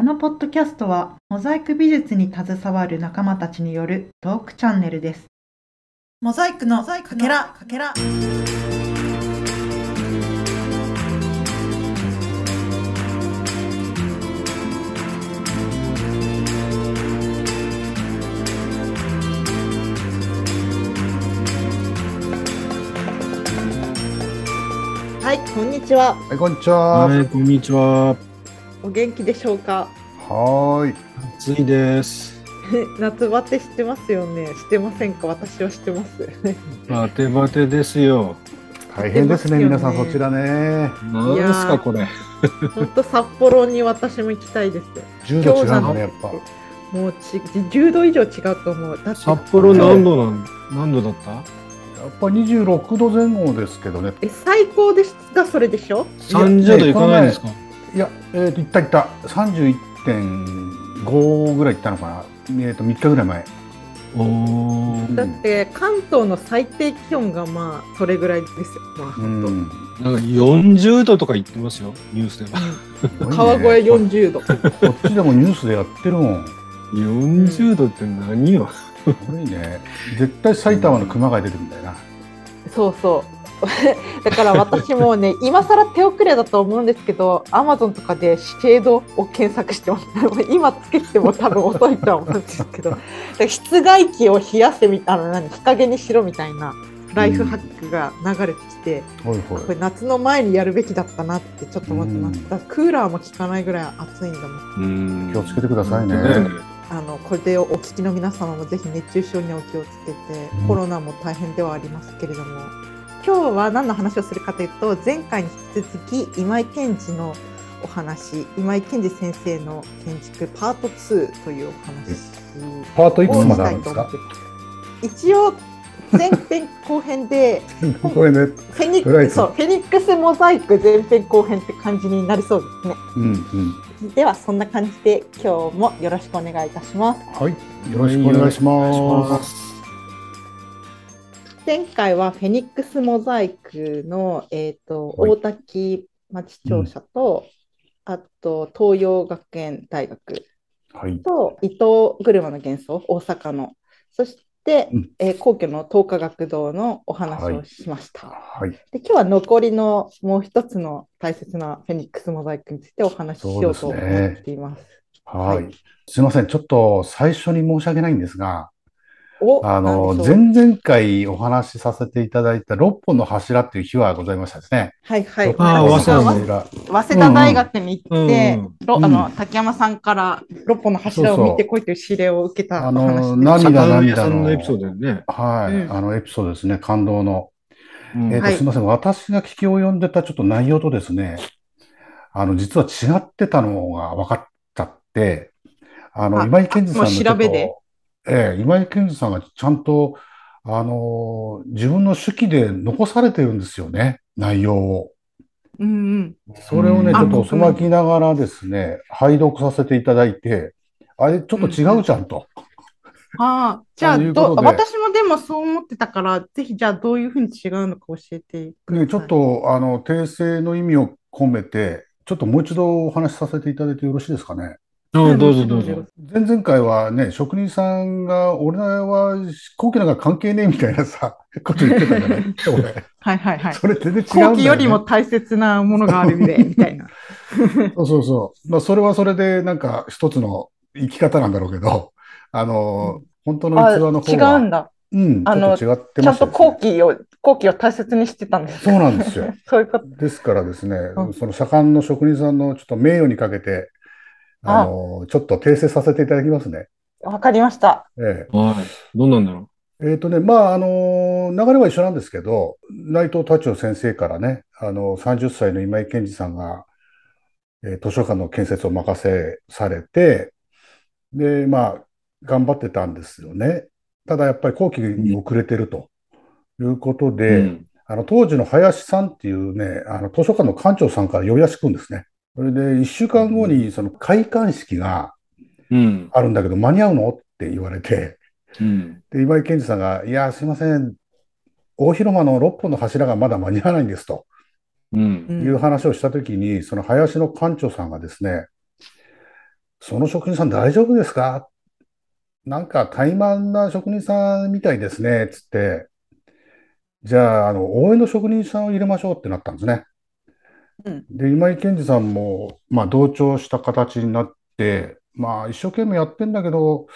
このポッドキャストはモザイク美術に携わる仲間たちによるトークチャンネルです。モザイクのかけらかけら。はい、こんにちは。はい、こんにちは。はい、こんにちは。お元気でしょうか？はーい。暑いです。夏バテしてますよね。してませんか？私はしてます。バテバテですよ。大変ですね、ね皆さんそちらね。なんですか、これ。本当札幌に私も行きたいです。10度違うんだね、やっぱ。もうち10度以上違うと思う。札幌何度なん、何度だった？やっぱ26度前後ですけどね。え最高ですがそれでしょ？?30 度いかないんですか？いや、えっ、と、いったいった。31.5ぐらいいったのかな。えっ、と、3日ぐらい前。だって関東の最低気温がまあそれぐらいですよ。まあう本当。ん。なんか40度とか言ってますよ、ニュースでは。川越40度。こっちでもニュースでやってるもん。40度って何よ。すごいね。絶対埼玉の熊谷出てくるんだよな。そうそう。だから私もね、今更手遅れだと思うんですけど、アマゾンとかでシェードを検索してます。今つけても多分遅いとは思うんですけど、室外機を冷やせみたいな、何日陰にしろみたいなライフハックが流れてきて、ほいほい。これ夏の前にやるべきだったなってちょっと思ってます。うん。だクーラーも効かないぐらい暑いんだもん。うん。気をつけてくださいね。本あのこれでお聞きの皆様もぜひ熱中症にお気をつけて、うん。コロナも大変ではありますけれども今日は何の話をするかというと前回に引き続き今井健二のお話今井健二先生の建築パート2というお話パートいくつまであるんですか？たいと思って一応前編後編でこれね。フェニックスそうフェニックスモザイク前編後編って感じになりそうですねうんうん。ではそんな感じで今日もよろしくお願いいたしますはい。よろしくお願いしま。す。前回はフェニックスモザイクの、えーとはい大滝町庁舎と、あと東洋学園大学はい。と伊藤車の幻想大阪のそして、うんえー皇居の東華学堂のお話をしました、はい。で今日は残りのもう一つの大切なフェニックスモザイクについてお話ししようと思っています。はい。はいすいません。ちょっと最初に申し訳ないんですが、おあの、前々回お話しさせていただいた6本の柱っていう日はございましたですね。はいはい。あー私が早稲田大学に行って、うんうんうんろあの竹山さんから六本の柱を見てこいという指令を受けたおあの話です。涙坂上涙のさんのエピソードね。はい。うんあのエピソードですね。感動の。うんえっ、と、はいすみません。私が聞き及んでたちょっと内容とですね、あの、実は違ってたのが分かっちゃって、あの、あ今井健二さんのちょっともう調べでええ今井健二さんがちゃんと、あの、自分の手記で残されてるんですよね。内容を。うんうん。それをね、うんちょっと遅まきながらですね、拝読させていただいて、あれ、ちょっと違うじゃんと。ああ、じゃあ私もでもそう思ってたから、ぜひじゃあどういうふうに違うのか教えてください。ね、ちょっと、あの、訂正の意味を込めて、ちょっともう一度お話しさせていただいてよろしいですかね。あどうぞどうぞ。前々回はね、職人さんが、俺は後期なんか関係ねえみたいなさ、こと言ってたじゃない？俺。はいはいはい。それ全然違うんだよ、ね。後期よりも大切なものがあるで、みたいな。そうそうそう。まあ、それはそれで、なんか一つの生き方なんだろうけど、あの、本当のあ、器の方違は、うんだ。うん、ちあのちゃんと後期を、後期を大切にしてたんです。そうなんですよ。そういうこと。ですからですねう、んその盛んの職人さんのちょっと名誉にかけて、あの、ちょっと訂正させていただきますね。わかりました。えはい。どうなんだろえ。えっとね、まあ、あの、流れは一緒なんですけど、内藤達夫先生からね、あの、30歳の今井健二さんが、えー図書館の建設を任せされて、で、まあ、頑張ってたんですよね。ただやっぱり後期に遅れてるということう。で、うんあの、当時の林さんっていうね、あの、図書館の館長さんから呼び出しくんですね。それで、一週間後に、その、開館式がうん。あるんだけど、間に合うの？って言われて、うん。で、今井健二さんが、いや、すいません、大広間の6本の柱がまだ間に合わないんですとうん。うんいう話をしたときに、その林の館長さんがですね、その職人さん大丈夫ですか？なんか怠慢な職人さんみたいですね、つって。じゃあ、あの、応援の職人さんを入れましょうってなったんですね。うんで、今井健二さんも、まあ、同調した形になって、まあ、一生懸命やってんだけど、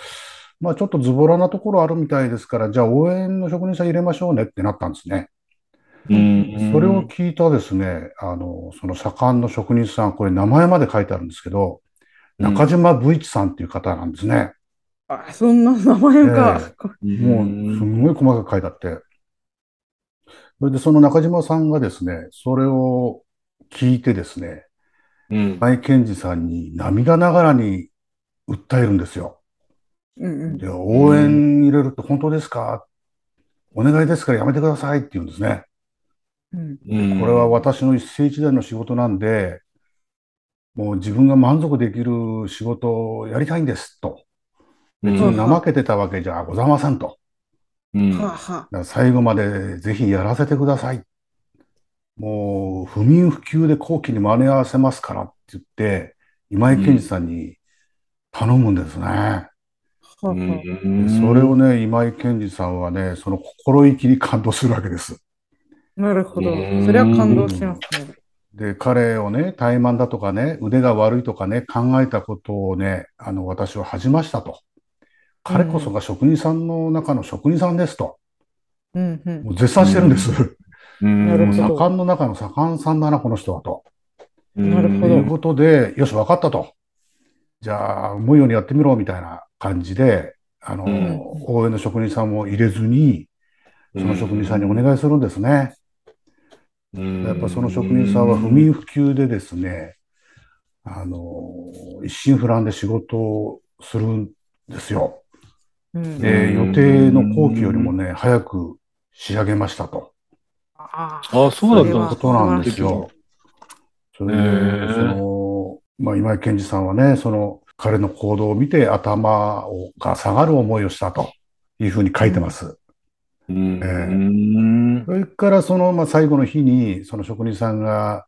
まあ、ちょっとズボラなところあるみたいですから、じゃあ、応援の職人さん入れましょうねってなったんですね。うんそれを聞いたですね、あの、その盛んの職人さん、これ名前まで書いてあるんですけど、中島武一さんっていう方なんですね。あ、そんな名前が。もう、すんごい細かく書いてあって。それで、その中島さんがですね、それを聞いてですね、うん健二さんに涙ながらに訴えるんですよ。うんうんで、応援入れるって本当ですか？お願いですからやめてくださいって言うんですね。うんうんこれは私の一世一代の仕事なんで、もう自分が満足できる仕事をやりたいんですと。別に怠けてたわけじゃございませんと。うん最後までぜひやらせてください。もう不眠不休で後期に間に合わせますからって言って、今井健二さんに頼むんですね。あはあはでそれをね、今井健二さんはね、その心意気に感動するわけです。あ。なるほど。うんそれは感動しますね。で、彼をね、怠慢だとかね、腕が悪いとかね、考えたことをね、あの、私は恥じましたと。彼こそが職人さんの中の職人さんですと。うんうんもう絶賛してるんです。うんなるほど盛んの中の盛んさんだな、この人はと。なるほどということで、よし、わかったと。じゃあ、思うようにやってみろ、みたいな感じで、あの、うん応援の職人さんも入れずに、その職人さんにお願いするんですね。うんやっぱその職人さんは不眠不休でですね、あの、一心不乱で仕事をするんですよ。うんで、うん予定の後期よりもね、早く仕上げましたと。ああ、そうだったことなんですよ。それで、その、まあ、今井健二さんはね、その、彼の行動を見て頭をが下がる思いをしたというふうに書いてます。うん。ええ。うん。それからその、まあ、最後の日に、その職人さんが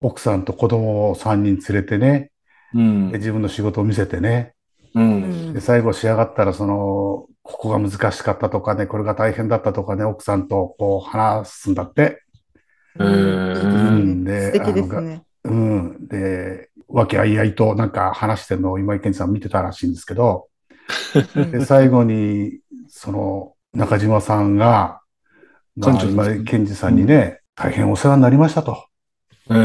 奥さんと子供を3人連れてね、うん。で自分の仕事を見せてね、うんんで最後仕上がったら、その、ここが難しかったとかね、これが大変だったとかね、奥さんとこう話すんだって。うんで素敵ですね。うん。で、和気あいあいとなんか話してるのを今井健二さん見てたらしいんですけど、で、最後に、その、中島さんが、まあ、今井健二さんにね、大変お世話になりましたと。ええ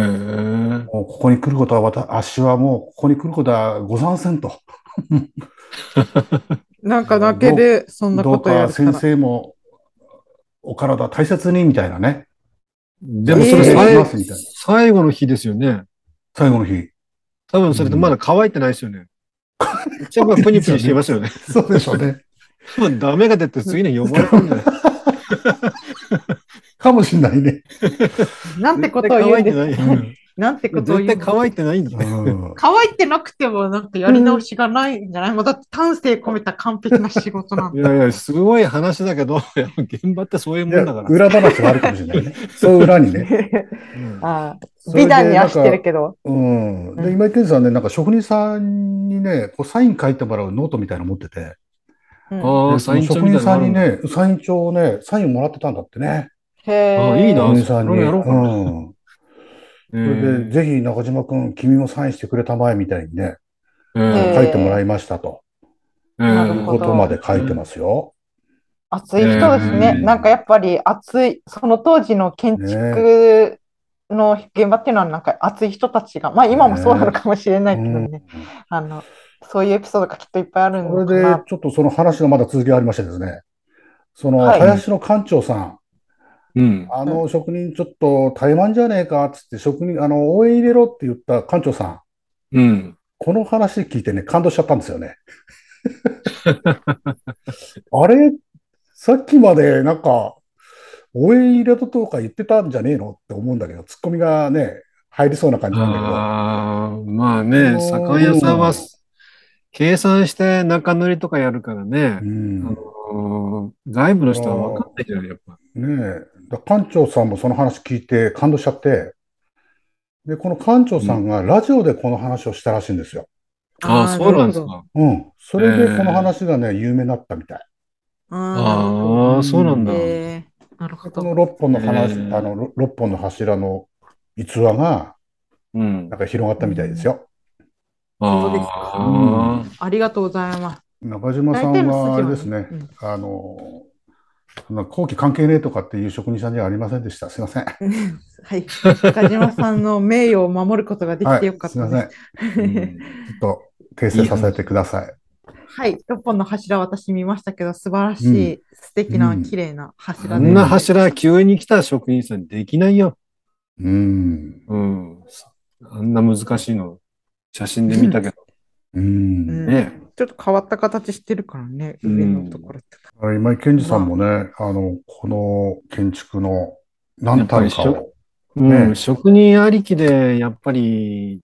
もうここに来ることは、わた、足はもうここに来ることはござんせんと。なんか泣ける、そんなことやか先るから。生も、お体大切に、みたいなね。でもそれえー最しますみたいな最後の日ですよね。最後の日。多分それってまだ乾いてないですよね。一応まあプニプニしてますよね。そうでしょうね。もうダメが出て次に呼ばれるんじゃない？かもしんないね。なんてことを言うんです絶対乾いてなんてこと言うんです対乾いてないんだね。うん乾いてなくてもなんかやり直しがないんじゃない、もうだって丹精込めた完璧な仕事なんだ。いやいや、すごい話だけど、現場ってそういうもんだから。裏話があるかもしれないね。そう裏にね。美談にはしてるけど。うん。で、うん今井兼次さんね、なんか職人さんにね、こうサイン書いてもらうノートみたいなの持ってて、うんああ、サイン帳職人さんにみたいなのあるんだ。ね、サイン帳をね、サインもらってたんだってね。へあいいなえ。職人さんに。やろうかなうん。それで、ぜひ中島くん、君もサインしてくれたまえみたいにね、ええ書いてもらいましたと。えいうなるほどことまで書いてますよ。熱い人ですね。うん。なんかやっぱり熱い、その当時の建築の現場っていうのはなんか熱い人たちが、まあ今もそうなのかもしれないけどうん。ね、あの、そういうエピソードがきっといっぱいあるそれでのかな。、ちょっとその話がまだ続きがありましてですね、その、はい。林の館長さん、うん。あの職人ちょっと怠慢じゃねえかっつって職人、あの、応援入れろって言った館長さん、うん。この話聞いてね、感動しちゃったんですよね。あれ？さっきまでなんか、応援入れろとか言ってたんじゃねえのって思うんだけど、ツッコミがね、入りそうな感じなんだけど。ああ、まあね、酒屋さんは計算して中塗りとかやるからねう、ん。外部の人は分かんないじゃない、やっぱ。え。だ館長さんもその話聞いて感動しちゃって、で、この館長さんがラジオでこの話をしたらしいんですよ。ああ、そうなんですか。うん。それえーでこの話がね、有名になったみたい。ああ、そうなんだ。えーなるほど。この6本の話、えーあの、ろ六本の柱の逸話が、うんなん。か広がったみたいですよ。そうですかあありがとうございます。中島さんはあれですね、うんあの、後期関係ねえとかっていう職人さんじゃありませんでした。すいません。はい。中島さんの名誉を守ることができてよかったはい、です。すいません。ちょっと訂正させてください。はい。6本の柱私見ましたけど、素晴らしい、素敵な、うん綺麗なあ。柱で。あんな柱急に来た職人さんできないよ。うん。うん。あんな難しいの、写真で見たけど。うん。うんね。ちょっと変わった形してるからね、うん上のところって。今井健二さんもね、あの、この建築の何単かを、うん、ね職人ありきでやっぱり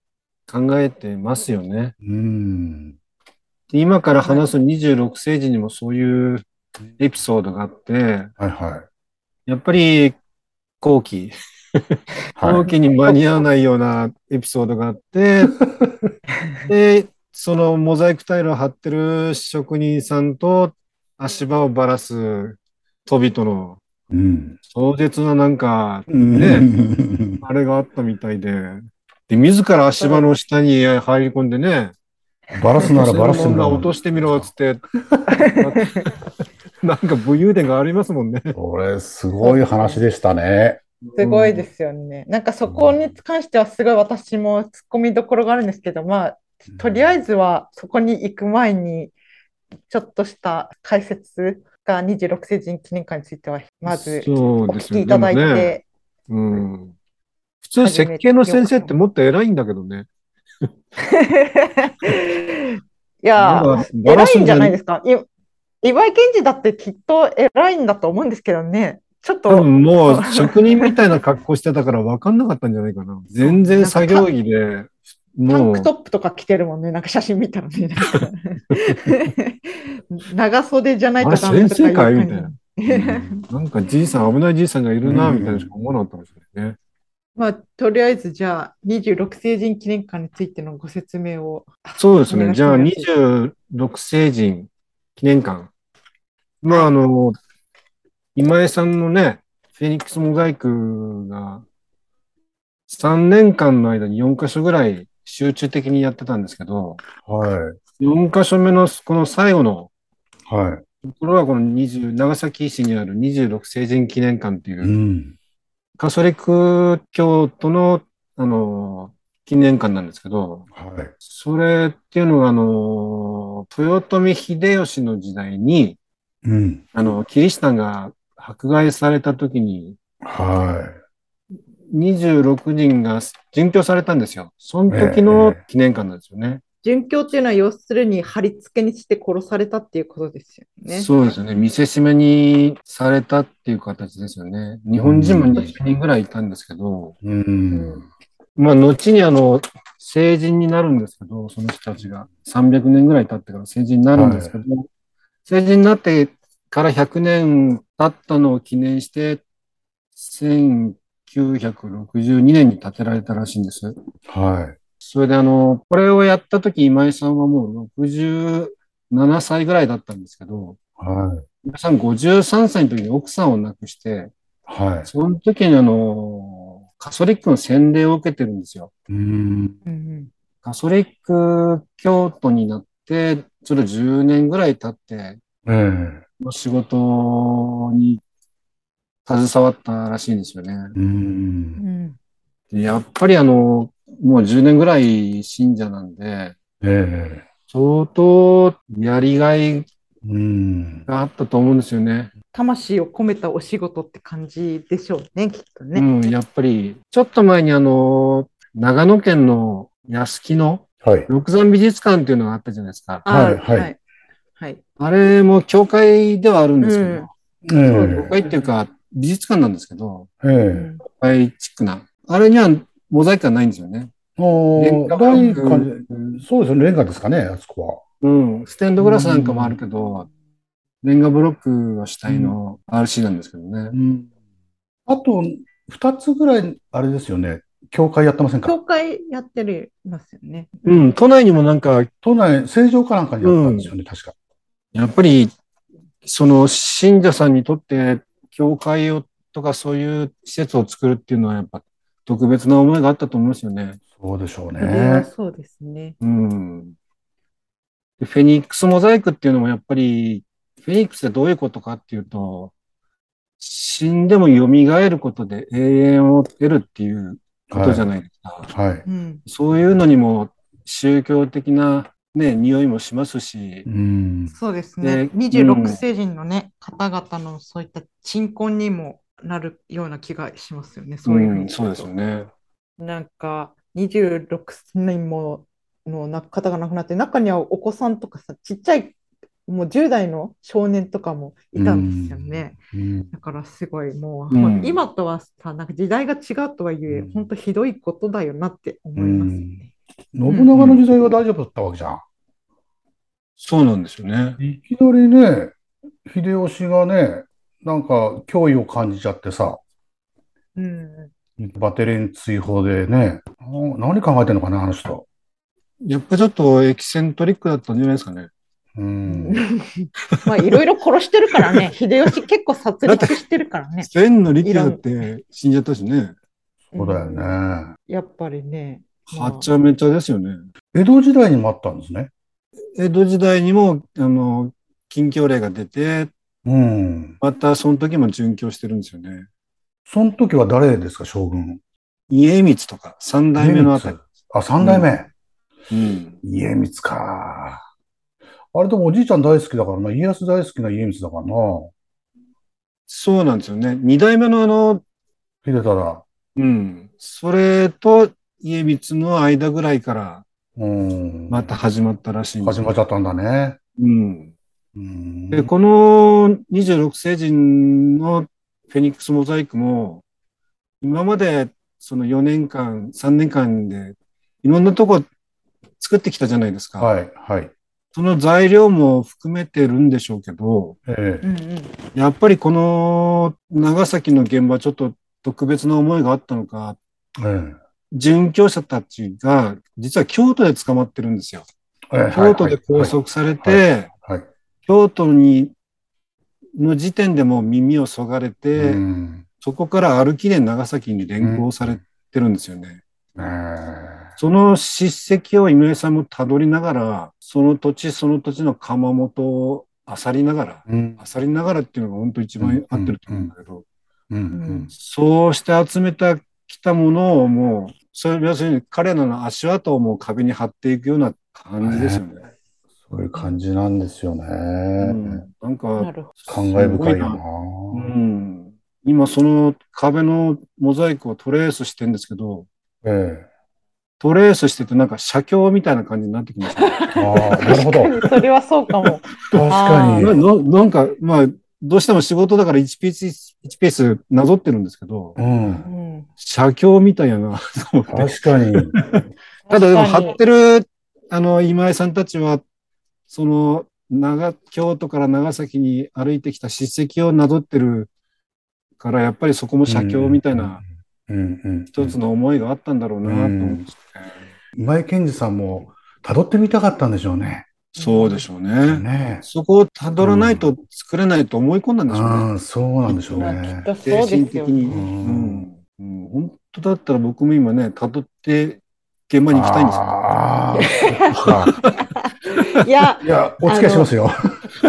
考えてますよね。うん。で今から話す26世紀にもそういうエピソードがあって、はいはい。やっぱり後期、はい後期に間に合わないようなエピソードがあって、で、そのモザイクタイルを貼ってる職人さんと足場をばらす人々のうん。壮絶ななんか、ねあれがあったみたいで、で、自ら足場の下に入り込んでね、バラすならバラすんだ。落としてみろっつって、なんか武勇伝がありますもんね。これ、すごい話でしたね。すごいですよね。なんかそこに関してはすごい私も突っ込みどころがあるんですけど、まあ、とりあえずはそこに行く前に、ちょっとした解説が26世紀記念館については、まずお聞きいただいでもねて、うん。普通設計の先生ってもっと偉いんだけどね。いや偉いんじゃないですか？い岩井健二だってきっと偉いんだと思うんですけどね。ちょっ多と、分もう 職人みたいな格好してたから分かんなかったんじゃないかな。全然作業着で、タンクトップとか着てるもんね。なんか写真見たらね。長袖じゃないとダメとか先生かいみたいなうん なんかじいさん、危ないじいさんがいるな、みたいなしか思わなかったんですよね。まあ、とりあえずじゃあ26世人記念館についてのご説明を。そうですね。じゃあ、ます26世人記念館。まあ、あの、今江さんのね、フェニックスモザイクが3年間の間に4カ所ぐらい集中的にやってたんですけど、は4カ所目のこの最後のい。はい。ところはこの20、長崎市にある26世人記念館っていうう、ん。カソリック教徒の、あの、記念館なんですけど、はい。それっていうのが、あの、豊臣秀吉の時代に、うん。あの、キリシタンが迫害された時に、は26人が殉教されたんですよ。その時の記念館なんですよね。殉教っていうのは要するに貼り付けにして殺されたっていうことですよね。そうですよね。見せしめにされたっていう形ですよね。日本人も20人ぐらいいたんですけど、い。うん。まあ、後にあの、成人になるんですけど、その人たちが300年ぐらい経ってから成人になるんですけど、成人になってから100年経ったのを記念して、1962年に建てられたらしいんです。はそれであの、これをやった時今井さんはもう67歳ぐらいだったんですけど、い。はい。今井さん53歳の時に奥さんを亡くして、はい。その時にあの、カソリックの洗礼を受けてるんですよ。うん。うんカソリック教徒になって、ちょっと10年ぐらい経って、ええ。この仕事に携わったらしいんですよね。う。うんやっぱりあの、もう10年ぐらい信者なんで、ええ。相当やりがいうん。があったと思うんですよね。魂を込めたお仕事って感じでしょうね、きっとね。うん、やっぱり、ちょっと前にあの、長野県の安木のはい。六山美術館っていうのがあったじゃないですか。あはいはいはい。はい。あれも教会ではあるんですけど、うんえ教会っていうか美術館なんですけど、え。ええ。教会チックな。あれにはモザイクがないんですよね。おー、レンガない感クじ。そうですね。レンガですかね、あそこうん、ステンドグラスなんかもあるけど、レンガブロックが主体の RC なんですけどねは。う。ん。あと、二つぐらい、あれですよね。教会やってませんか？教会やってるますよね。うん、都内にもなんか、都内、正常かなんかにやったんですよね、確か。やっぱり、その信者さんにとって、教会をとかそういう施設を作るっていうのはやっぱ特別な思いがあったと思うんですよね。そうでしょうね。そうですね。うん。でフェニックスモザイクっていうのもやっぱり、フェニックスってどういうことかっていうと、死んでも蘇ることで永遠を得るっていうことじゃないですか。はい。うん。そういうのにも宗教的なね、匂いもしますしう、ん。そうですねね。26世人のね、方々のそういった鎮魂にもなるような気がしますよね。そういうふうにうん、そうですよね。なんか26人ものな方が亡くなって、中にはお子さんとかさ、ちっちゃい、もう10代の少年とかもいたんですよね。うんだからすごいもう、うん今とはさ、なんか時代が違うとはいえ、うん本当ひどいことだよなって思いますね。信長の時代は大丈夫だったわけじゃん。そうなんですよね。いきなりね、秀吉がね、なんか脅威を感じちゃってさ、うん。バテリン追放でね、な何考えてんのかな、あの人。やっぱちょっとエキセントリックだったんじゃないですかね。うん。まあいろいろ殺してるからね、秀吉結構殺戮してるからね。千の力だって死んじゃったしね。そうだよんね。やっぱりね。まあはちゃめちゃですよね。江戸時代にもあったんですね。江戸時代にも、あの、禁教令が出て、うん。またその時も殉教してるんですよね。その時は誰ですか、将軍。家光とか三代目のあたり。あ、三代目。うん。家光か。あれでもおじいちゃん大好きだからな。家康大好きな家光だからな。そうなんですよね。二代目のあの、秀忠。うん。それと家光の間ぐらいからうん。また始まったらしいんですよ始まっちゃったんだね。うん。うん。で、この26世人のフェニックスモザイクも、今までその4年間、3年間でいろんなとこ作ってきたじゃないですか。はい、はい。その材料も含めてるんでしょうけど、ええうんうん。やっぱりこの長崎の現場ちょっと特別な思いがあったのか、え殉教者たちが実は京都で捕まってるんですよ。京都で拘束されて、京都に、の時点でもう耳をそがれて、うん。そこから歩きで長崎に連行されてるんですよね。えその叱責を今井さんもたどりながら、その土地その土地の窯元を漁りながら、えうん。漁りながらっていうのが本当一番合ってると思うんだけど、うん。うん。そうして集めたきたものをもう、それ要するに彼らの足跡をもう壁に貼っていくような感じですよね。そういう感じなんですよね。うん、なんなか、感慨深いよな。うん、今その壁のモザイクをトレースしてるんですけど、ええトレースしててなんか写経みたいな感じになってきましたね。ああ、なるほど。ど。それはそうかも。確かに。なななんか、まあ、どうしても仕事だから1ピース、1ピースなぞってるんですけど、うん。うん。写経みたいやな、と思って。確かに。ただでも貼ってる、あの、今井さんたちは、その、長、京都から長崎に歩いてきた叱責をなぞってるから、やっぱりそこも写経みたいな。一つの思いがあったんだろうな、と思うんですね。今井健二さんも辿ってみたかったんでしょうね。そうでしょうね。ねそこを辿らないと作れないと思い込んだんでしょうね。うん、そうなんでしょうね。とそう精ですよ神的に。ね。うん。うん本当だったら僕も今ね、辿って現場に行きたいんです。いや、いや、お付き合いしますよ。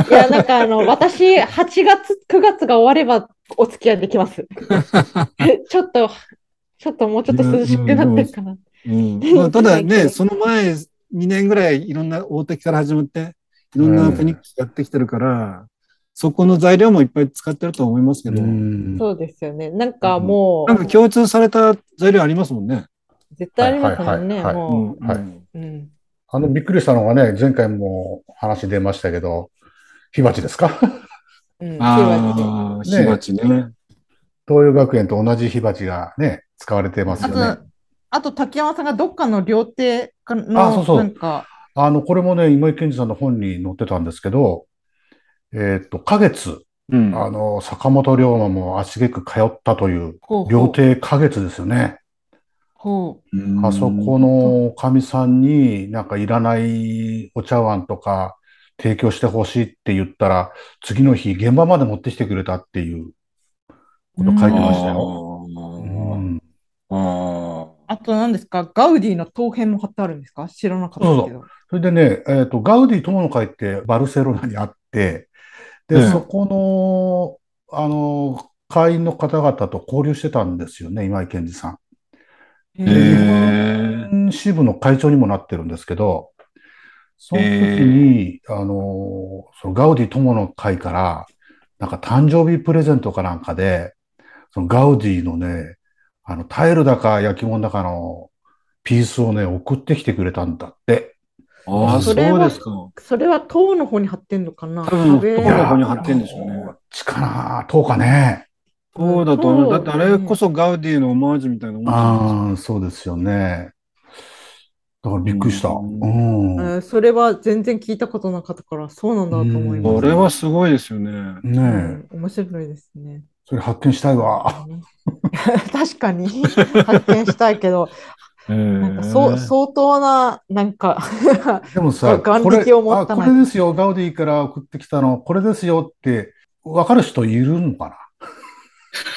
いや、なんかあの、私、8月、9月が終わればお付き合いできます。ちょっと、ちょっともうちょっと涼しくなってるかな。うんまあ、ただはいね、その前、2年ぐらいいろんな大敵から始まって、いろんなフェニックスやってきてるから、そこの材料もいっぱい使ってると思いますけど、うん。そうですよね。なんかもなんかう、共通された材料ありますもんね。絶対ありますもんね、はい。あの、びっくりしたのがね、前回も話出ましたけど、火鉢ですか？うん。ああ、ね火鉢ね。東洋学園と同じ火鉢がね、使われてますあよね。と。、あと竹山さんがどっかの料亭かの、あそうそう。なんか、あの、これもね、今井健二さんの本に載ってたんですけど、えーっと、花月、うん。あの、坂本龍馬も足げく通ったという、料亭花月ですよね。ほあそこのかみさんになんかいらないお茶碗とか提供してほしいって言ったら、次の日現場まで持ってきてくれたっていうこと書いてましたよ。うん。ああと何ですか？ガウディの陶片も貼ってあるんですか？知らなかったけど。それでね、えっ、と、ガウディ友の会ってバルセロナにあって、で、うんそこの、あの、会員の方々と交流してたんですよね、今井健二さん。へへーえ。支部の会長にもなってるんですけど、その時に、あの、そのガウディ友の会から、なんか誕生日プレゼントかなんかで、そのガウディのね、あの、タイルだか焼き物だかのピースをね、送ってきてくれたんだって。ああ、それはですか。それは塔の方に貼ってんのかな？多分壁塔の方に貼ってんでしょうねどっちかなどうかね。そうだと思う。だってあれこそガウディのオマージュみたいなもんじゃないですかああ、そうですよね。だからびっくりした。ううんん。えーそれは全然聞いたことなかったから、そうなんだと思います。これはすごいですよね。ねうえ、ん面白いですね。それ発見したいわ。確かに発見したいけど、なんかそう相当な、なんかでもさ、眼力を持ったあ、これですよ、ガウディから送ってきたの、これですよって、わかる人いるのか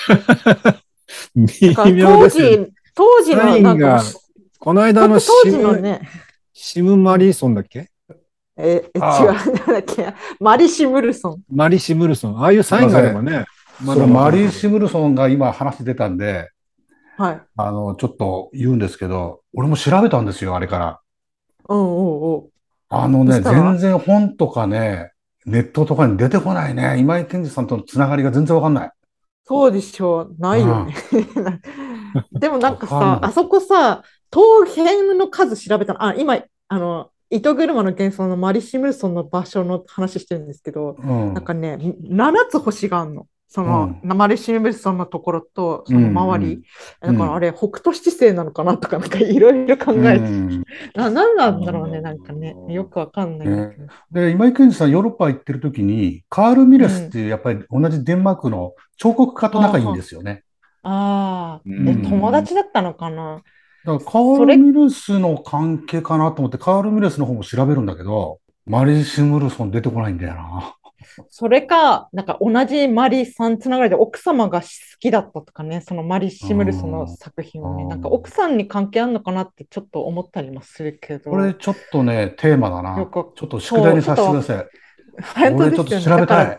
微当妙ですよね。時、当時のなんかが、この間のシ当時のム、ね、シム・マリーソンだっけ？え、え違う、あなんだっけ、マリシ・ムルソン。マリ・シムルソン。ああいうサインがあればね。そのマリー・シムルソンが今話出たんで、はい。あの、ちょっと言うんですけど、俺も調べたんですよ、あれから。うんうんうん。あのね、全然本とかね、ネットとかに出てこないね。今井健二さんとのつながりが全然わかんない。そうでしょう。ないよね。でもなんかさ、あそこさ、陶片の数調べたの。あ、今、あの、糸車の幻想のマリシムルソンの場所の話してるんですけど、うん。なんかね、7つ星があるの。その、マリシムルソンのところと、その周り。うんだからあれ、北斗七星なのかなとか、なんかいろいろ考えて、うん な、なんなんだろうね、なんかね、よくわかんない。で、今井健二さん、ヨーロッパ行ってる時に、カール・ミレスっていう、やっぱり同じデンマークの彫刻家と仲いいんですよね。ああ、友達だったのかな？だからカール・ミレスの関係かなと思って、カール・ミレスの方も調べるんだけど、マリー・シムルソン出てこないんだよな。それか、なんか同じマリさんつながりで奥様が好きだったとかね、そのマリ・シムルソンの作品をね、うんなんか奥さんに関係あるのかなってちょっと思ったりもするけど、これちょっとね、テーマだな。ちょっと宿題にさせてください。本当ですよね。調べたい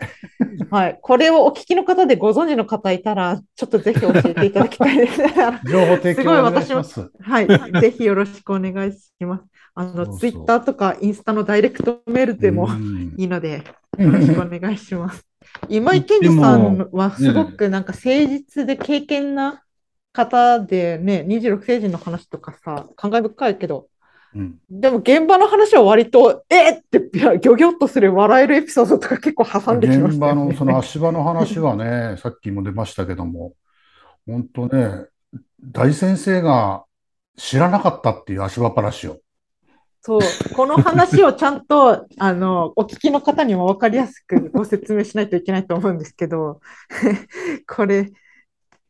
はい、これをお聞きの方でご存知の方いたら、ちょっとぜひ教えていただきたいです。情報提供お願いします。はい、ぜひよろしくお願いします。あの、ツイッターとかインスタのダイレクトメールでもうんいいので、よろしくお願いします。今井健二さんはすごくなんか誠実で経験な方でね、26世紀の話とかさ、感慨深いけど、うんでも現場の話は割と、えっってギョギョッとする笑えるエピソードとか結構挟んできま現したよね。場のその足場の話はね、さっきも出ましたけども、本当ね、大先生が知らなかったっていう足場話を。そう、この話をちゃんと、あの、お聞きの方にも分かりやすくご説明しないといけないと思うんですけど、これ、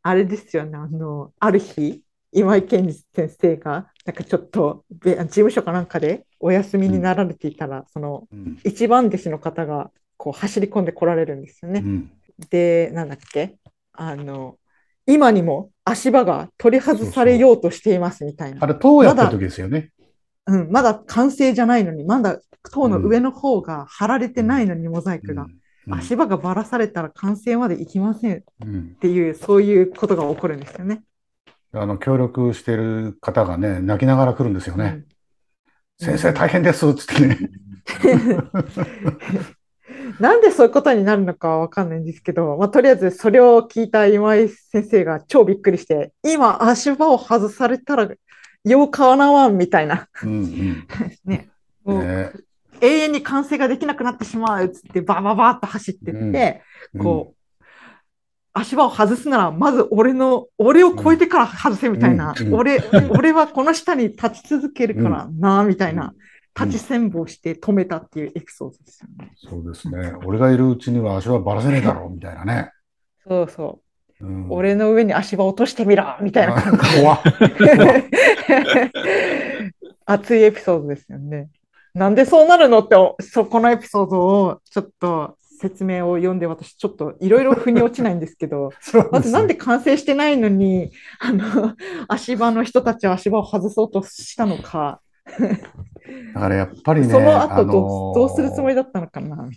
あれですよね、あの、ある日、今井健二先生が、なんかちょっと、べ事務所かなんかでお休みになられていたら、その、うん一番弟子の方が、こう、走り込んで来られるんですよね。うんで、なんだっけ？あの、今にも足場が取り外されようとしていますみたいなあ。れ、塔やってる時ですよね。うん、まだ完成じゃないのに、まだ塔の上の方が貼られてないのに、モザイクが。うん足場がばらされたら完成までいきませんっうんていう、そういうことが起こるんですよね。あの、協力してる方がね、泣きながら来るんですよね。先生大変ですっつってね。なんでそういうことになるのかはわかんないんですけど、まあ、とりあえずそれを聞いた今井先生が超びっくりして、今足場を外されたらようかわなわんみたいな、うんね、うん。もうね。永遠に完成ができなくなってしまうっつってバババーっと走ってって、こう、足場を外すなら、まず俺の、俺を超えてから外せみたいな、うんうん俺、俺はこの下に立ち続けるからな、みたいな、立ち戦法して止めたっていうエピソードですよね。そうですね。俺がいるうちには足はばらせねえだろうみたいなね。そうそう。うん俺の上に足場落としてみろみたいな感じ 怖っ 熱いエピソードですよね。なんでそうなるのって、そこのエピソードをちょっと説明を読んで、私ちょっといろいろ腑に落ちないんですけど、そうまずなんで完成してないのに、あの、足場の人たちは足場を外そうとしたのか、だからやっぱりね、その後どどうするつもりだったのかな。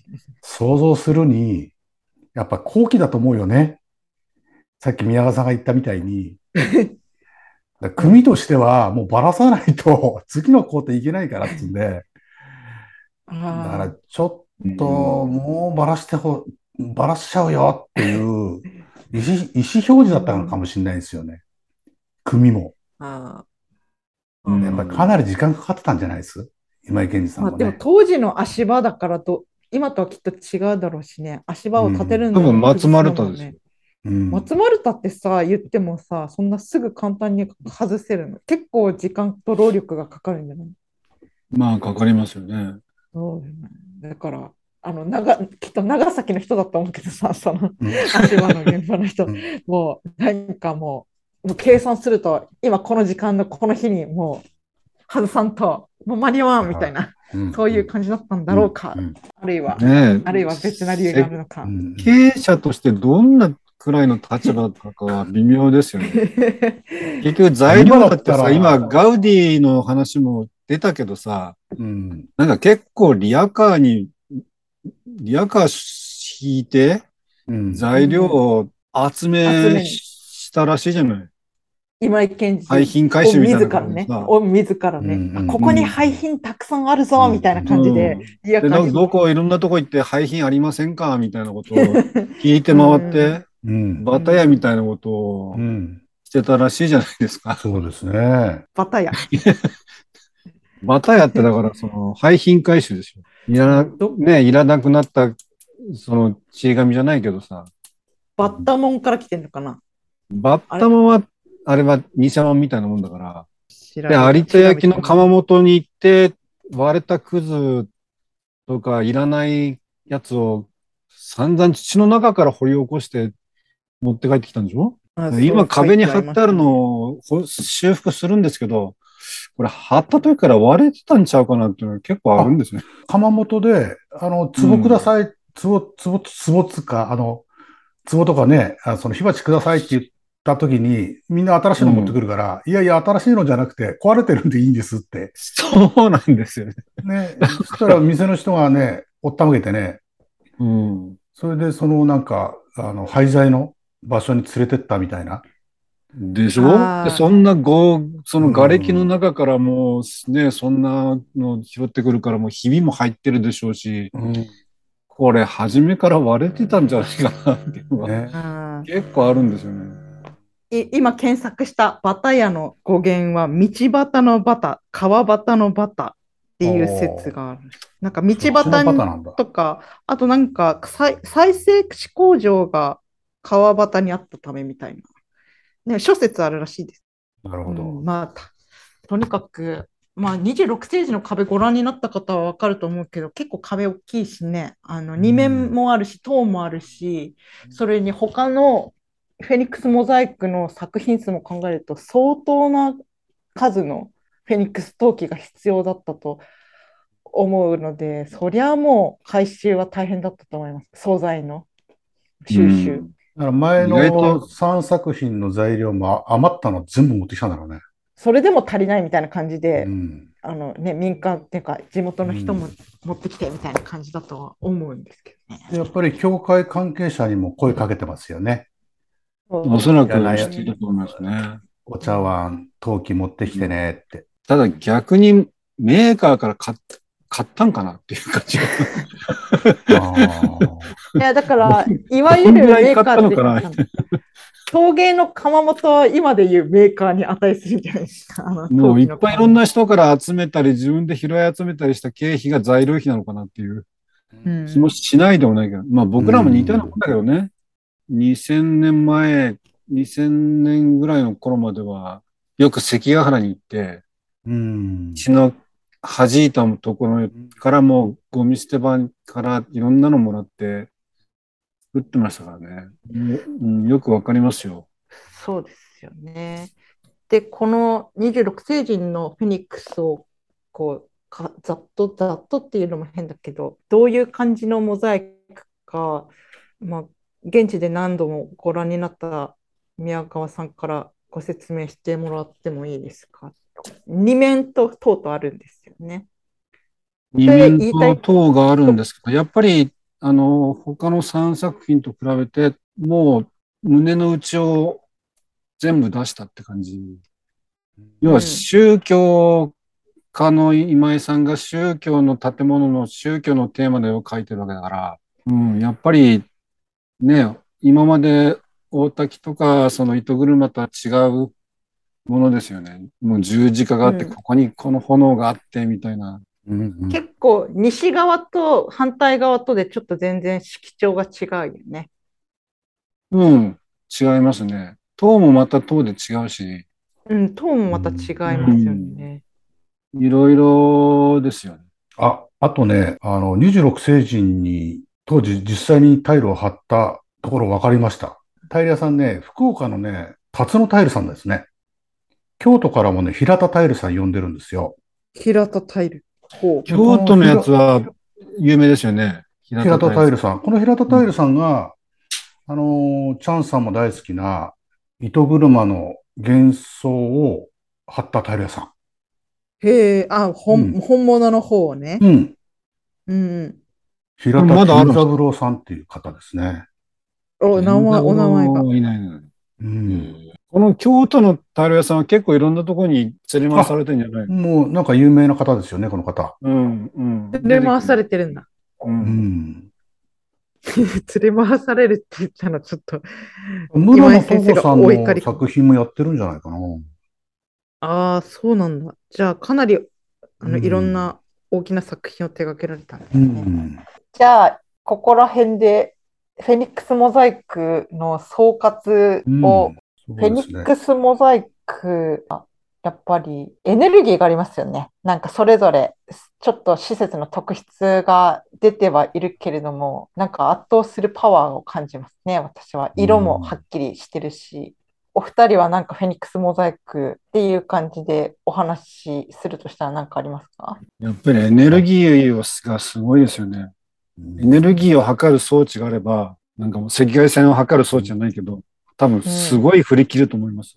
想像するに、やっぱ後期だと思うよね。さっき宮川さんが言ったみたいに。組としてはもうばらさないと次の工程いけないからっつうんで、だからあちょっともうばらしてほ、ばらしちゃうよっていう 意思、意思表示だったのかもしれないですよね。組も。あうんやっぱりかなり時間かかってたんじゃないです？今井健二さんまあ、でも。当時の足場だからと、今とはきっと違うだろうしね、足場を立てるのうん多分松丸太太ですようん松丸太ってさ、言ってもさ、そんなすぐ簡単に外せるの。結構時間と労力がかかるんじゃない？まあ、かかりますよね。そうだよね。だから、あの長きっと長崎の人だと思うけどさ、そのうん。足場の現場の人。うん、もうなんかもう、もう計算すると、今この時間のこの日にもう外さんと、もう間に合わんみたいな、うん。そういう感じだったんだろうか、ん。あるいは、ねえ。あるいは別な理由があるのか。う。ん。経営者としてどんなくらいの立場だったかは微妙ですよね。結局材料だったら。今ガウディの話も出たけどさ、うん。なんか結構リアカーに、リアカー引いてうん。材料を集集め。したらしいじゃない。今井健二廃品回収みたいな自らね、を自らね、うんうんあここに廃品たくさんあるぞ、みたいな感じで、リアで、カーに。なんかどこ、いろんなとこ行って廃品ありませんかみたいなことを 聞いて回って、うん。バタヤみたいなことをうん。してたらしいじゃないですか。そうですね。バタヤ。バタヤってだからその廃品回収ですよ。いらな、どね、いらなくなった、その、ちり紙じゃないけどさ、バッタモンから来てんのかな？バッタモンは、あれは偽物みたいなもんだから、で、有田焼の窯元に行って、割れたくずとかいらないやつを散々土の中から掘り起こして持って帰ってきたんでしょ？今壁に貼ってあるのをほ修復するんですけど、これ貼った時から割れてたんちゃうかなっていうのが結構あるんですね。窯元で、あの、壺ください、壺、壺、壺つか、あの、壺とかね、あその火鉢くださいって言った時に、みんな新しいの持ってくるから、いやいや、新しいのじゃなくて、壊れてるんでいいんですって。そうなんですよね。ね、そしたら店の人がね、おったまげてね、うん。それでそのなんか、あの、廃材の場所に連れてったみたいな。でしょ？そんなご、その瓦礫の中からもうね、そんなの拾ってくるからもうひびも入ってるでしょうし、うん。これ初めから割れてたんじゃないかなっていうのがね。うん結構あるんですよね。い今検索したバタヤの語源は道端のバタ、川端のバタっていう説がある。なんか道端。とか、あとなんか再再生紙工場が川端にあったためみたいな。ね、諸説あるらしいです。なるほど。うんまあ、たとにかく、まあ、26セージの壁ご覧になった方はわかると思うけど、結構壁大きいしね、あの2面もあるし、塔もあるし、それに他のフェニックスモザイクの作品数も考えると、相当な数のフェニックス陶器が必要だったと思うので、そりゃもう回収は大変だったと思います。素材の収集。うんだから前のと3作品の材料も余ったの全部持ってきたんだろうね。それでも足りないみたいな感じで、うん。あのね、民間っていうか地元の人も持ってきてみたいな感じだとは思うんですけどね。でやっぱり教会関係者にも声かけてますよね。おそらくしてたと思いますね。お茶碗、陶器持ってきてねって。ただ逆にメーカーから買っ買ったんかなっていう感じが。いや、だから、いわゆるメーカーって買ったのかな陶芸の窯元は今でいうメーカーに値するんじゃないですか。もういっぱいいろんな、な人から集めたり、自分で拾い集めたりした経費が材料費なのかなっていううん気もしないでもないけど、まあ僕らも似たようなもんだけどね。2000年前、2000年ぐらいの頃までは、よく関ヶ原に行って、うん。血の弾いたところからもゴミ捨て場からいろんなのもらって、作ってましたからね。うんよくわかりますよ。そうですよね。で、この26星人のフェニックスをこうかざっとざっとっていうのも変だけど、どういう感じのモザイクか、まあ、現地で何度もご覧になった宮川さんからご説明してもらってもいいですか？二面と塔とあるんですよね。二面と塔があるんですけど、やっぱり、あの、他の3作品と比べて、もう胸の内を全部出したって感じ。要は宗教家の今井さんが宗教の建物の宗教のテーマでを書いてるわけだから、うん、やっぱりね、今まで大滝とかその糸車とは違うものですよね。もう十字架があって、うんここにこの炎があってみたいな。うんうん結構西側と反対側とでちょっと全然色調が違うよね。うん、違いますね。塔もまた塔で違うし、うん、トーンもまた違いますよね。いろいろですよね。あ、あとね、あの、26星人に当時実際にタイルを貼ったところ分かりました。タイル屋さんね、福岡のね、辰野タイルさんですね。京都からもね、平田タイルさん呼んでるんですよ。平田タイル。京都のやつは有名ですよね。平平田タイル。ルさん。この平田タイルさんが、あのーチャンさんも大好きな糸車の幻想を貼ったタイル屋さへえ、あ、本、うん本物の方ねん。。うん。うん平田金三郎さんっていう方ですね。うん。お、名前、お名前が。いないのうん。この京都のタイル屋さんは結構いろんなところに連れ回されてるんじゃないもうなんか有名な方ですよね、この方。うん、うん。連れ回されてるんだ。う。うんん。連れ回されるって言ったらちょっと、村野先生がお怒りの作品もやってるんじゃないかな。ああ、そうなんだ。じゃあ、かなり、あの、うんいろんな大きな作品を手掛けられたんですうね。ん。じゃあ、ここら辺で、フェニックスモザイクの総括うんを、フェニックスモザイクは、やっぱりエネルギーがありますよね。なんかそれぞれ、ちょっと施設の特質が出てはいるけれども、なんか圧倒するパワーを感じますね、私は。色もはっきりしてるし、お二人はなんかフェニックスモザイクっていう感じでお話しするとしたら何かありますか？やっぱりエネルギーがすごいですよね。エネルギーを測る装置があれば、なんかもう赤外線を測る装置じゃないけど、多分すごい振り切ると思います。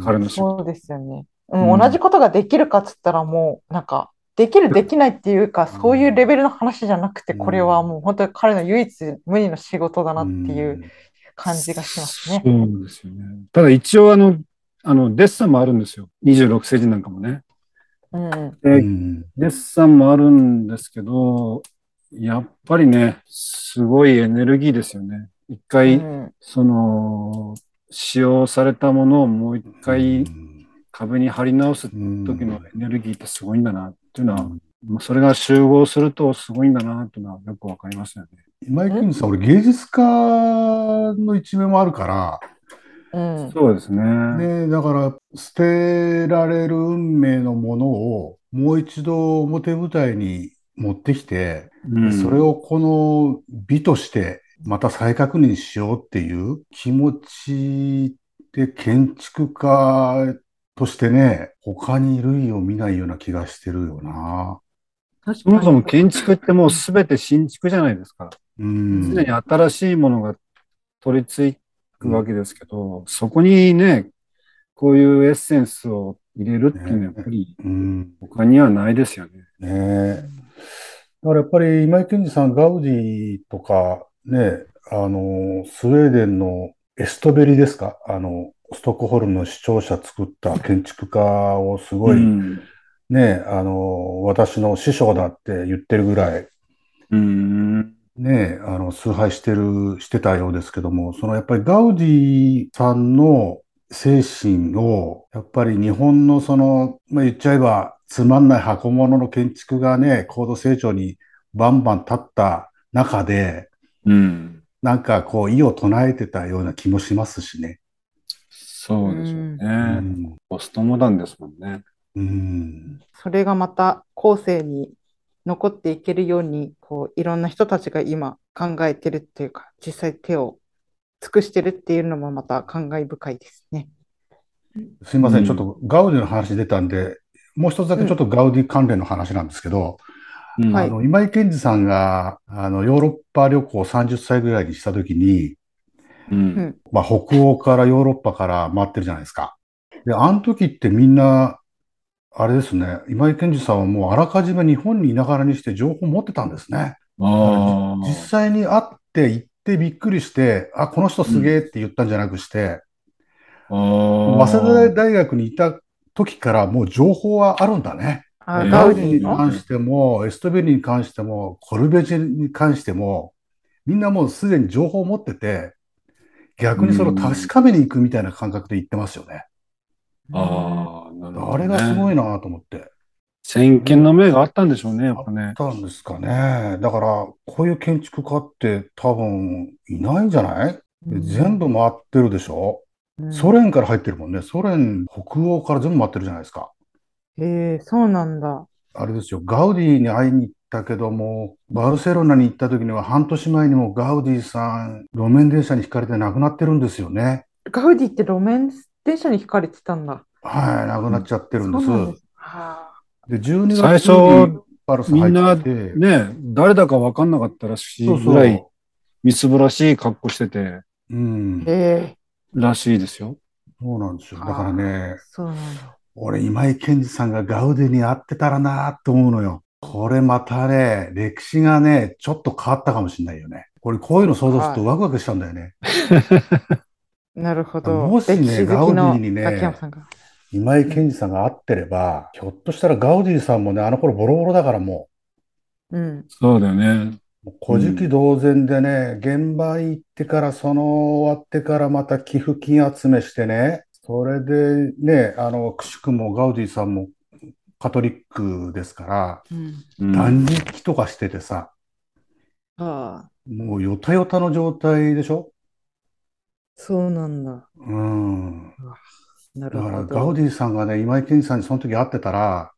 彼の仕事。そうですよね。うんうん、同じことができるかっつったらもうなんかできるできないっていうかそういうレベルの話じゃなくてうんこれはもう本当に彼の唯一無二の仕事だなっていう感じがしますね。そうですよね。ただ一応あの、あの、デッサンもあるんですよ。26世紀なんかもね。うんうでん。デッサンもあるんですけど、やっぱりね、すごいエネルギーですよね。一う回、ん。その、使用されたものをもう一回壁に貼り直すうん。時のエネルギーってすごいんだなっていうのは、まあそれが集合するとすごいんだなっていうのはよくわかりますよね。今井健二さん、俺芸術家の一面もあるから、うん。そうですね。ね、だから捨てられる運命のものをもう一度表舞台に持ってきて、うん。それをこの美としてまた再確認しようっていう気持ちで建築家としてね、他に類を見ないような気がしてるよな。確そもそも建築ってもうすべて新築じゃないですか。うん。常に新しいものが取り付くわけですけど、そこにね、こういうエッセンスを入れるっていうのはやっぱりうん。他にはないですよね。ねえ。だからやっぱり今井健二さん、ガウディとかね、あの、スウェーデンのエストベリですか？あの、ストックホルムの市庁舎作った建築家をすごい、うん。ね、あの、私の師匠だって言ってるぐらい、うん。ね、あの、崇拝してる、してたようですけども、そのやっぱりガウディさんの精神を、やっぱり日本のその、まあ、言っちゃえば、つまんない箱物の建築がね、高度成長にバンバン立った中で、うん。なんかこう、意を唱えてたような気もしますしね。そうでしょううね。ん。ポストモダンですもんね。うん。それがまた後世に残っていけるように、こう、いろんな人たちが今考えてるっていうか、実際手を尽くしてるっていうのもまた感慨深いですね。すいません、うんちょっとガウディの話出たんで、もう一つだけちょっとガウディ関連の話なんですけど、うんはいあの、今井健二さんが、あの、ヨーロッパ旅行30歳ぐらいにしたときに、うんまあ、北欧からヨーロッパから回ってるじゃないですか。で、あの時ってみんな、あれですね、今井健二さんはもうあらかじめ日本にいながらにして情報持ってたんですね。あ実際に会って行ってびっくりして、あ、この人すげえって言ったんじゃなくして、あ。早早稲田大学にいた時からもう情報はあるんだね。あ、えーガガウディに関しても、エストベリに関しても、コルベジェに関しても、みんなもうすでに情報を持ってて、逆にそれを確かめに行くみたいな感覚で言ってますよね。ああ、なるほど、あれがすごい。いなと思って。先見の明があったんでしょうね、やっぱねあっ。たんですかね。だから、こういう建築家って多分いないんじゃない？で全部回ってるでしょ？うんソ連から入ってるもんね。ソ連、北欧から全部回ってるじゃないですか。へえ、そうなんだ。あれですよ、ガウディに会いに行ったけども、バルセロナに行った時には半年前にもガウディさん、路面電車にひかれて亡くなってるんですよね。ガウディって路面電車に引かれてたんだ。はい、亡くなっちゃってるんです。そうなんです。はで、12月最初にパルスみんな入ってて、ね、誰だか分かんなかったらしいそうぐらいそみすぼらしい格好しててう。うんあ。。へえ、らしいですよ。そうなんですよ。だからね、そうなんだ。俺、今井健二さんがガウディに会ってたらなと思うのよ。これまたね、歴史がね、ちょっと変わったかもしれないよね。これ、こういうの想像するとワクワクしちゃうんだよね。なるほど。もしねガウのディにね。今井健二さんが会ってれば、ひょっとしたらガウディさんもね、あの頃ボロボロだからもうん。そうだよね。う、もう古事記同然でね、現場行ってから、その終わってからまた寄付金集めしてね、それでね、あの、くしくもガウディさんもカトリックですから、うん。うん断食とかしててさ、ああ、もうヨタヨタの状態でしょ？そうなんだ。うん。なるほだからど。ガウディさんがね、今井健二さんにその時会ってたら、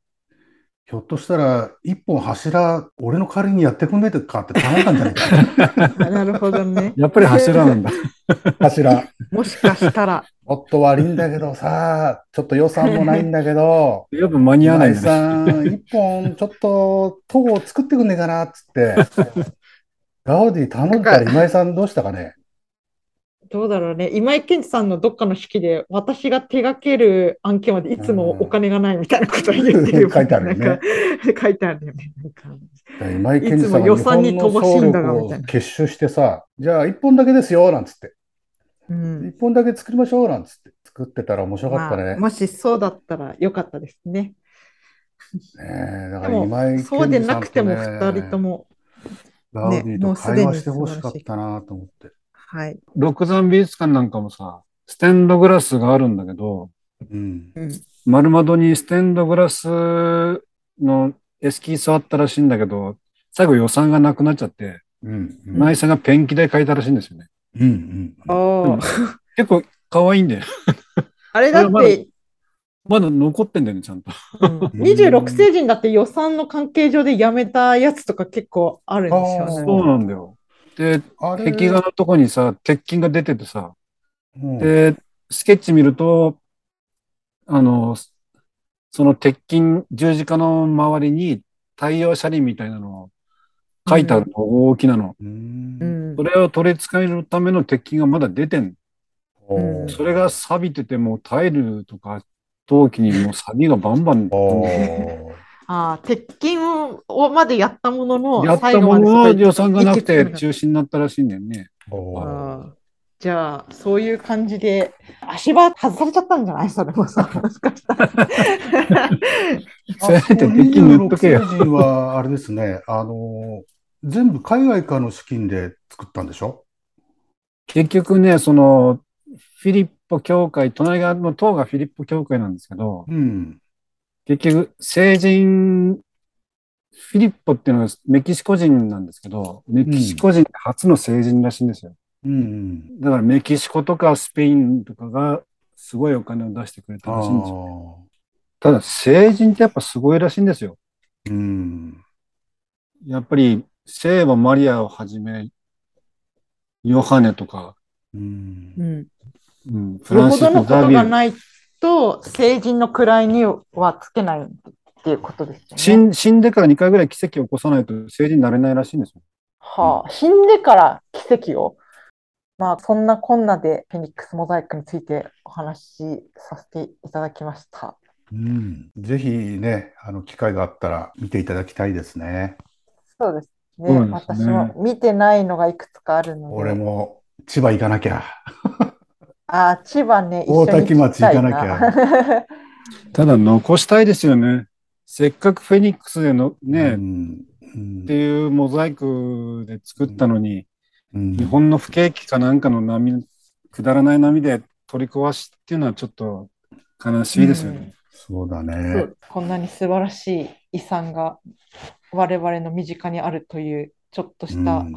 ひょっとしたら一本柱、俺の代わりにやってくんねえかって頼んだんじゃないか？な。なるほどね。やっぱり柱なんだ。柱。もしかしたら、もっと悪いんだけどさ、ちょっと予算もないんだけど、やっぱ間に合わない今井んだね。さん、一本ちょっと塔を作ってくんねえかなっつって、ガウディ頼んだら今井さんどうしたかね？どうだろうね。今井健二さんのどっかの式で、私が手掛ける案件までいつもお金がないみたいなことを言ってる。書いてあるよねなんか書いてあるよね。なんか今井健二さんが日予算に本の総乏しいんだが力をみたいな結集してさ、じゃあ一本だけですよ、なんつって。うん一本だけ作りましょう、なんつって。作ってたら面白かったね。まあもしそうだったらよかったですね。ねえだから今井そうでなくてもね2人とも、ガウディと会話してほしかったなと思って。はい。六山美術館なんかもさ、ステンドグラスがあるんだけど、うん。うん丸窓にステンドグラスのエスキースあったらしいんだけど、最後予算がなくなっちゃって、うん。うん。今井さんがペンキで描いたらしいんですよね。うん。うん。ああ、結構可愛いんだよ。あれだって、まだ残ってんだよね、ちゃんと。うん26星人だって予算の関係上でやめたやつとか結構あるんですよね。そうなんだよ。で、あれ壁画のとこにさ、鉄筋が出ててさ、うんで、スケッチ見ると、あの、その鉄筋、十字架の周りに太陽車輪みたいなのを書いてあるの、大きなの。うんうんそれを取り付けるための鉄筋がまだ出てん。それが錆びてて、もうタイルとか陶器にもう錆びがバンバン。ああ、鉄筋をまでやったものの、やったものは予算がなくて中止になったらしいんだよね。じゃあ、そういう感じで、足場外されちゃったんじゃない？それもさ、もしかしたら。せめて鉄筋塗っとけよ。26星人は、あれですね、あの、全部海外からの資金で作ったんでしょ？結局ね、その、フィリッポ教会、隣側の塔がフィリッポ教会なんですけど、うん。結局、聖人、フィリッポっていうのはメキシコ人なんですけど、メキシコ人初の聖人らしいんですよ。うん。だからメキシコとかスペインとかがすごいお金を出してくれたあらしいんですよ。あ。ただ、聖人ってやっぱすごいらしいんですよ。うん。やっぱり、聖母マリアをはじめ、ヨハネとか、うんうん。うん、フランシスコ・よほどのこザビエル、とがないと、成人の位にはつけないっていうことですよね。死ん死んでから2回ぐらい奇跡を起こさないと成人になれないらしいんですよ。はあ、死んでから奇跡を。まあ、そんなこんなでフェニックスモザイクについてお話しさせていただきました。うんぜひね、あの、機会があったら見ていただきたいですね。そうですね。そうですね私も見てないのがいくつかあるので。俺も千葉行かなきゃ。ああ、千葉ね、大多喜町行かなきゃ。ただ残したいですよね。せっかくフェニックスでのね、っうんうんていうモザイクで作ったのに、うん日本の不景気かなんかの波、くだらない波で取り壊しっていうのはちょっと悲しいですよね。そうだそね。うこんなに素晴らしい遺産が我々の身近にあるというちょっとしたうん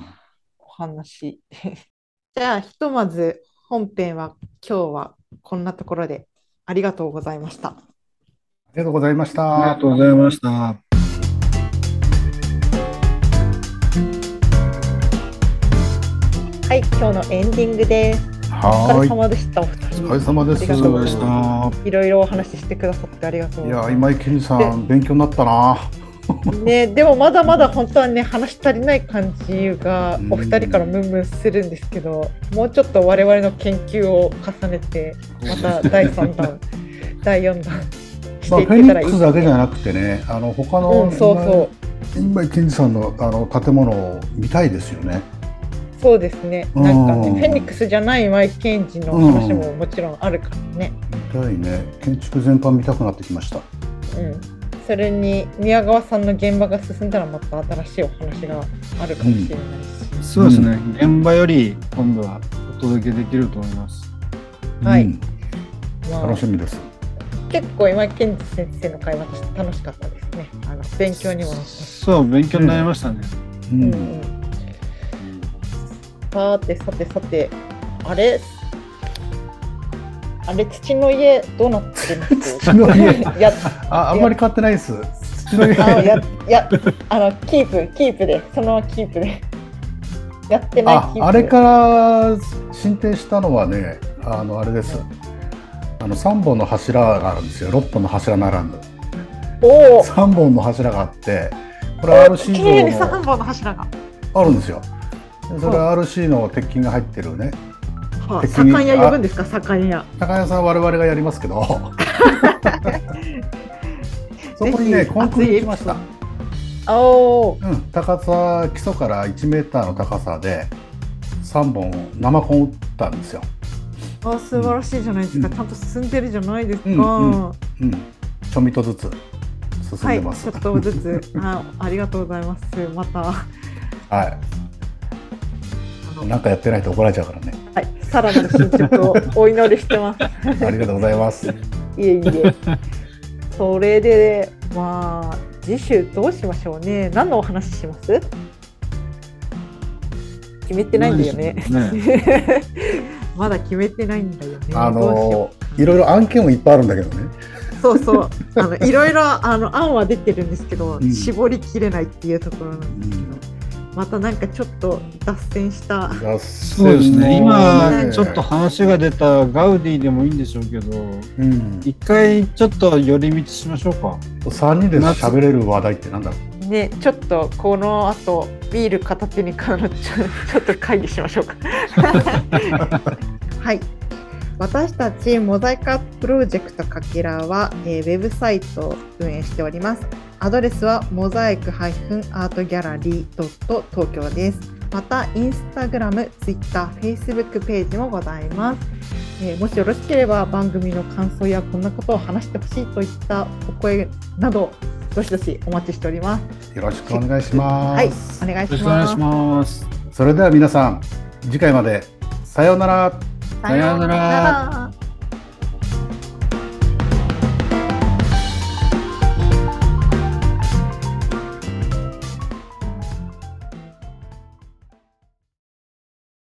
お話。じゃあ、ひとまず本編は今日はこんなところでありがとうございました。ありがとうございましありがた。とうございました。はい、今日のエンディングです。お疲れ。様でした、お二お疲人。れ様です。ありがとうございろいろお話ししてくださってありがとういや、今井健二さん、勉強になったな。ね、でもまだまだ本当はね、話足りない感じがお二人からムンムンするんですけど、もうちょっと我々の研究を重ねて、また第3弾、第4弾しまあ、ていフェニックけたらいいですね。スだけじゃなくてね、あの他のうん、そうそう。今井健二さんのあの建物を見たいですよね。そうですね。うんなんかね、フェニックスじゃないマイケンジの話ももちろんあるからね。見たいね。建築全般見たくなってきました。うん。それに宮川さんの現場が進んだらまた新しいお話があるかもしれないし。そうですね。現場より今度はお届けできると思います。はいうんまあ楽しみです。結構今井健二先生の会話私楽しかったですね。あの勉強にもなったし。そう、勉強になりましたね。ううんんうん。さてさてさて、あれ？あれ土の家どうなってます？土の家 やあ、あんまり変わってないです。土の家あややあのキープキープでそのままキープでやってないキープでああれから進展したのはね、あのあれです。あの三本の柱があるんですよ。六本の柱ならぬ。おお三本の柱があって、これは RC の三本の柱が、あるんですよ。でそれは RC の鉄筋が入ってるね。はあ、敵に盛ん屋呼ぶんですか？盛ん屋高谷さんは我々がやりますけど。そこにね、コンクリ来ました。おおうん、高さ基礎から1メーターの高さで3本生コン打ったんですよ。あ素晴らしいじゃないですか、うんちゃんと進んでるじゃないですか、うんうんうん、ちょみとずつ進んはいでます。ちょっとずつあありがとうございますまたはあい。のなんかやってないと怒られちゃうからね。はいさらなる進捗をお祈りしてますありがとうございます。いえいえ。それで、まあ、次週どうしましょうね。何のお話しします？決めてないんだよね。ね まだ決めてないんだよね。あのいろいろ案件もいっぱいあるんだけどね。うそうそう。あのいろいろあの案は出てるんですけど、うん絞りきれないっていうところなんですけど、またなんかちょっと脱線した。そうですね。今、ちょっと話が出たガウディでもいいんでしょうけど、うん、一回ちょっと寄り道しましょうか。3人で喋れる話題ってなんだろうね、ちょっとこの後ビール片手に買うのちょちょっと会議しましょうか。はい。私たちモザイクアッププロジェクトかけらは、えーウェブサイトを運営しております。アドレスはモザイク -artgallery. 東京です。また、インスタグラム、ツイッター、フェイスブックページもございます。えーもしよろしければ番組の感想やこんなことを話してほしいといったお声など、どしどしお待ちしております。よろしくお願いします。はい、お願いします。よろしくお願いします。それでは皆さん、次回までさようなら。さようならさようなら